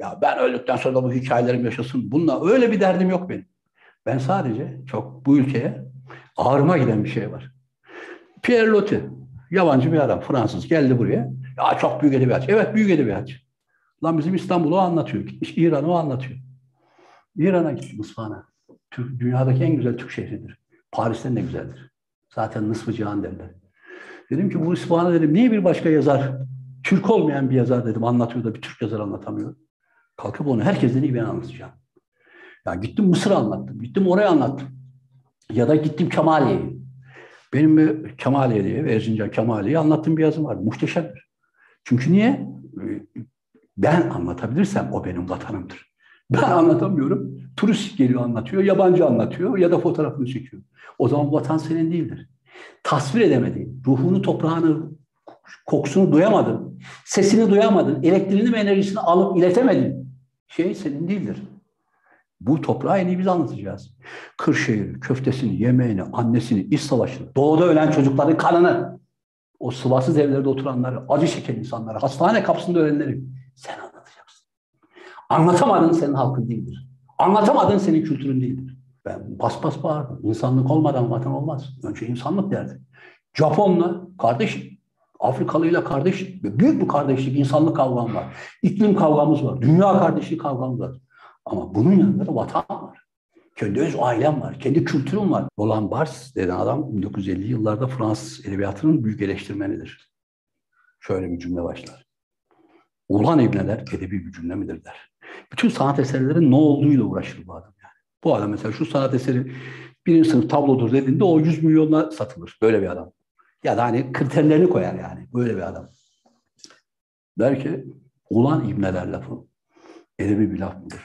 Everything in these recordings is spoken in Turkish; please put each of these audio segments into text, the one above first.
Ya ben öldükten sonra da bu hikayelerim yaşasın. Bununla öyle bir derdim yok benim. Ben sadece çok bu ülkeye ağrıma giden bir şey var. Pierre Loti, yabancı bir adam, Fransız geldi buraya. Ya çok büyük edebiyatçı. Evet büyük edebiyatçı. Lan bizim İstanbul'u anlatıyor. Gitmiş İran'ı anlatıyor. İran'a gittim İsfahan'a. Türk, dünyadaki en güzel Türk şehridir. Paris'ten de güzeldir. Zaten nısfı cihan derler. Dedim ki bu İsfahan'a dedim niye bir başka yazar, Türk olmayan bir yazar dedim anlatıyor da bir Türk yazar anlatamıyor. Kalkıp onu herkesten iyi ben anlatacağım. Ya gittim Mısır anlattım. Gittim oraya anlattım. Ya da gittim Kemaliye'ye. Benim bir Kemaliye diye, Erzincan Kemaliye'yi anlattığım bir yazım var. Muhteşemdir. Çünkü niye? Ben anlatabilirsem o benim vatanımdır. Ben anlatamıyorum. Turist geliyor anlatıyor, yabancı anlatıyor ya da fotoğrafını çekiyor. O zaman vatan senin değildir. Tasvir edemediğin, ruhunu, toprağını, kokusunu duyamadın, sesini duyamadın, elektriğini ve enerjisini alıp iletemedin şey senin değildir. Bu toprağı en iyi biz anlatacağız. Kırşehir, köftesini, yemeğini, annesini, iç savaşını, doğuda ölen çocukların kanını, o sıvasız evlerde oturanları, acı çeken insanları, hastane kapısında ölenleri sen anlatacaksın. Anlatamadın senin halkın değildir. Anlatamadın senin kültürün değildir. Ben bas bas bağırdım. İnsanlık olmadan vatan olmaz. Önce insanlık derdi. Japonla kardeş, Afrikalıyla kardeş, büyük bir kardeşlik, insanlık kavgam var. İklim kavgamız var. Dünya kardeşliği kavgamız var. Ama bunun yanında da vatan var. Kendi öz ailem var. Kendi kültürüm var. Roland Barthes denen adam 1950 yıllarda Fransız edebiyatının büyük eleştirmenidir. Şöyle bir cümle başlar. Ulan ibneler edebi bir cümle midir der. Bütün sanat eserlerin ne olduğuyla uğraşır bu adam yani. Bu adam mesela şu sanat eseri birinci sınıf tablodur dediğinde o 100 milyonla satılır. Böyle bir adam. Ya da hani kriterlerini koyar yani. Böyle bir adam. Der ki ulan ibneler lafı edebi bir laf mıdır?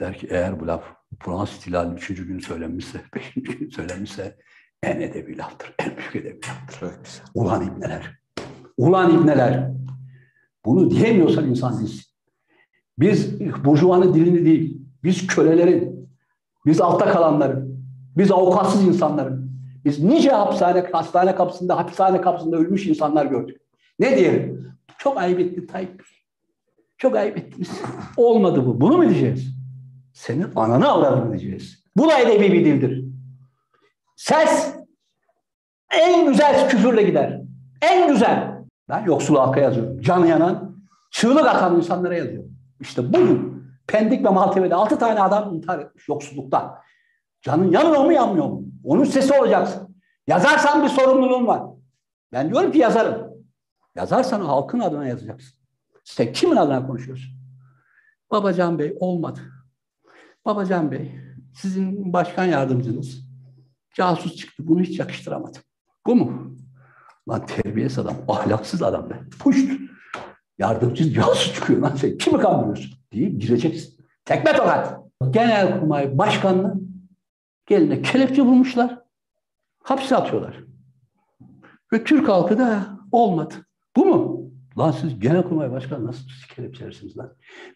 Der ki eğer bu laf Fransız ihtilali üçüncü gün söylenmişse, beşinci gün söylenmişse en edebi laftır. En büyük edebi laftır. Ulan ibneler. Ulan ibneler. Bunu diyemiyorsan insan değilsin. Biz burjuvanın dilini değil, biz kölelerin, biz altta kalanların, biz avukatsız insanların, biz nice hapishane, hastane kapısında, hapishane kapısında ölmüş insanlar gördük. Ne diyelim? Çok ayıp etti Tayyip Çok ayıp ettiniz. Olmadı bu. Bunu mu diyeceğiz? Senin ananı avradını diyeceğiz. Bu da edebi bir dildir. Ses en güzel küfürle gider. En güzel. Ben yoksul halka yazıyorum. Canı yanan, çığlık atan insanlara yazıyorum. İşte bugün Pendik ve Maltepe'de altı tane adam intihar etmiş yoksulluktan. Canın yanıyor mu yanmıyor mu? Onun sesi olacaksın. Yazarsan bir sorumluluğun var. Ben diyorum ki yazarım. Yazarsan halkın adına yazacaksın. Sen kimin adına konuşuyorsun? Babacan Bey olmadı. Babacan Bey, sizin başkan yardımcınız casus çıktı. Bunu hiç yakıştıramadım. Bu mu? Lan terbiyesiz adam, ahlaksız adam be. Puşt. Yardımcı casus çıkıyor lan sen. Kimi kandırıyorsun? diye gireceksin. Tekme tokat. Genelkurmay Başkanı'nı geline kelepçe bulmuşlar. Hapse atıyorlar. Ve Türk halkı da olmadı. Bu mu? Lan siz genelkurmay başkanı nasıl kelepçelersiniz lan?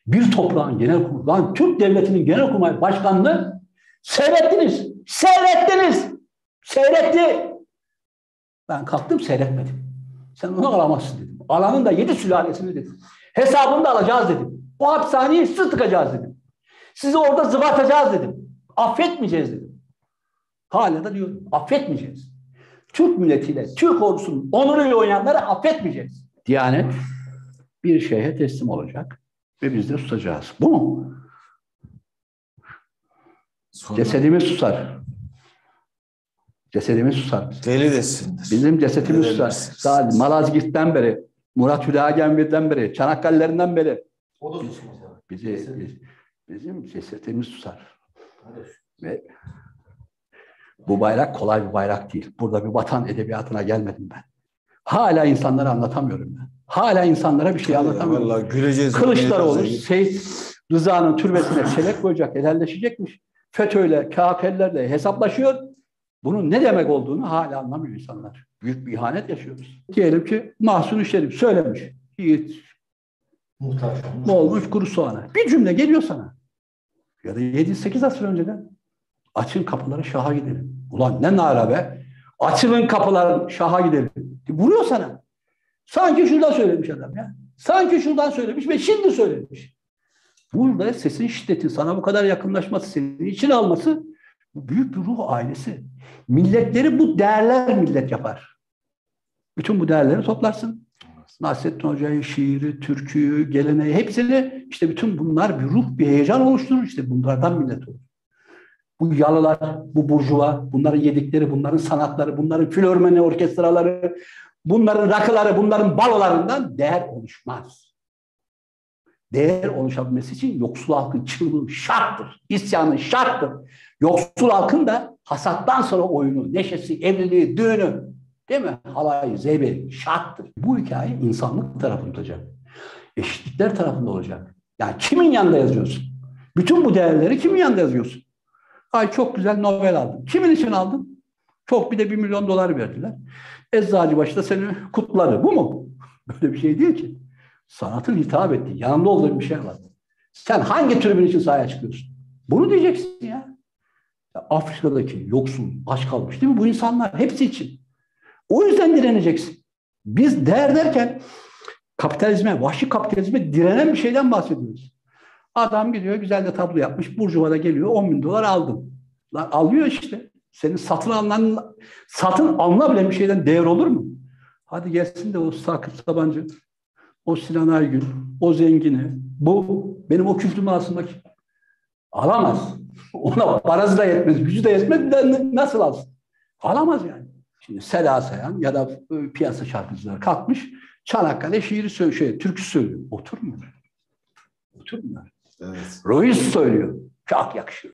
Bir toprağın genelkurmay, lan Türk devletinin genelkurmay başkanını seyrettiniz. Seyrettiniz. Seyretti. Ben kalktım seyretmedim. Sen onu alamazsın dedim. Alanın da yedi sülalesini dedim. Hesabını da alacağız dedim. O hapishaneyi siz tıkacağız dedim. Sizi orada zıvatacağız dedim. Affetmeyeceğiz dedim. Hala da diyorum affetmeyeceğiz. Türk milletiyle, Türk ordusunun onuruyla oynayanları affetmeyeceğiz. Diyanet bir şeye teslim olacak ve biz de tutacağız. Bu mu? Sonra... Cesedimiz susar. Cesedimiz susar. Deli desindir. Bizim cesetimiz susar. Daha Malazgirt'ten beri, Murat Hüdagenbir'den beri, Çanakkale'lerinden beri. O da susmaz. Bizi, biz, bizim cesetimiz susar. Ve bu bayrak kolay bir bayrak değil. Burada bir vatan edebiyatına gelmedim ben. Hala insanlara anlatamıyorum ben. Hala insanlara bir şey anlatamıyorum. Vallahi güleceğiz. Kılıçdaroğlu Seyit Rıza'nın türbesine çelik koyacak, helalleşecekmiş. FETÖ'yle, KHP'lilerle hesaplaşıyor. Bunun ne demek olduğunu hala anlamıyor insanlar. Büyük bir ihanet yaşıyoruz. Diyelim ki Mahsun Şerif söylemiş. Yiğit Muhtaç ne olmuş kuru soğana. Bir cümle geliyor sana. Ya da 7-8 asır önceden. Açın kapıları şaha gidelim. Ulan ne nara be. Açılın kapıları şaha gidelim. Vuruyor sana. Sanki şuradan söylemiş adam ya. Sanki şuradan söylemiş ve şimdi söylemiş. Burada sesin şiddeti, sana bu kadar yakınlaşması, seni için alması büyük bir ruh ailesi. Milletleri bu değerler millet yapar. Bütün bu değerleri toplarsın. Nasrettin Hoca'yı, şiiri, türküyü, geleneği hepsini işte bütün bunlar bir ruh, bir heyecan oluşturur. İşte bunlardan millet olur. Bu yalılar, bu burjuva, bunların yedikleri, bunların sanatları, bunların flörmeni orkestraları, bunların rakıları, bunların balolarından değer oluşmaz. Değer oluşabilmesi için yoksul halkın çığlığı şarttır. İsyanı şarttır. Yoksul halkın da hasattan sonra oyunu, neşesi, evliliği, düğünü, değil mi? Halayı, zeybeli şarttır. Bu hikaye insanlık tarafında olacak. Eşitlikler tarafında olacak. Yani kimin yanında yazıyorsun? Bütün bu değerleri kimin yanında yazıyorsun? Ay çok güzel Nobel aldın. Kimin için aldın? Çok bir de bir milyon dolar verdiler. Eczacıbaşı da seni kutladı. Bu mu? Böyle bir şey değil ki. Sanatın hitap ettiği, yanında olduğu bir şey var. Sen hangi tribün için sahaya çıkıyorsun? Bunu diyeceksin ya. ya. Afrika'daki yoksul, aç kalmış değil mi? Bu insanlar hepsi için. O yüzden direneceksin. Biz değer derken kapitalizme, vahşi kapitalizme direnen bir şeyden bahsediyoruz. Adam gidiyor güzel de tablo yapmış. Burjuva da geliyor 10 bin dolar aldım. Lan alıyor işte. Senin satın alınan, satın alınabilen bir şeyden değer olur mu? Hadi gelsin de o Sakıp Sabancı, o Sinan Aygün, o zengini, bu benim o kültürümü alsın bakayım. Alamaz. Ona parası da yetmez, gücü de yetmez. De nasıl alsın? Alamaz yani. Şimdi Seda Sayan ya da piyasa şarkıcıları kalkmış Çanakkale şiiri söylüyor, şey, türkü söylüyor. Oturmuyor. Oturmuyor. Evet. Ruiz söylüyor. Çok yakışıyor.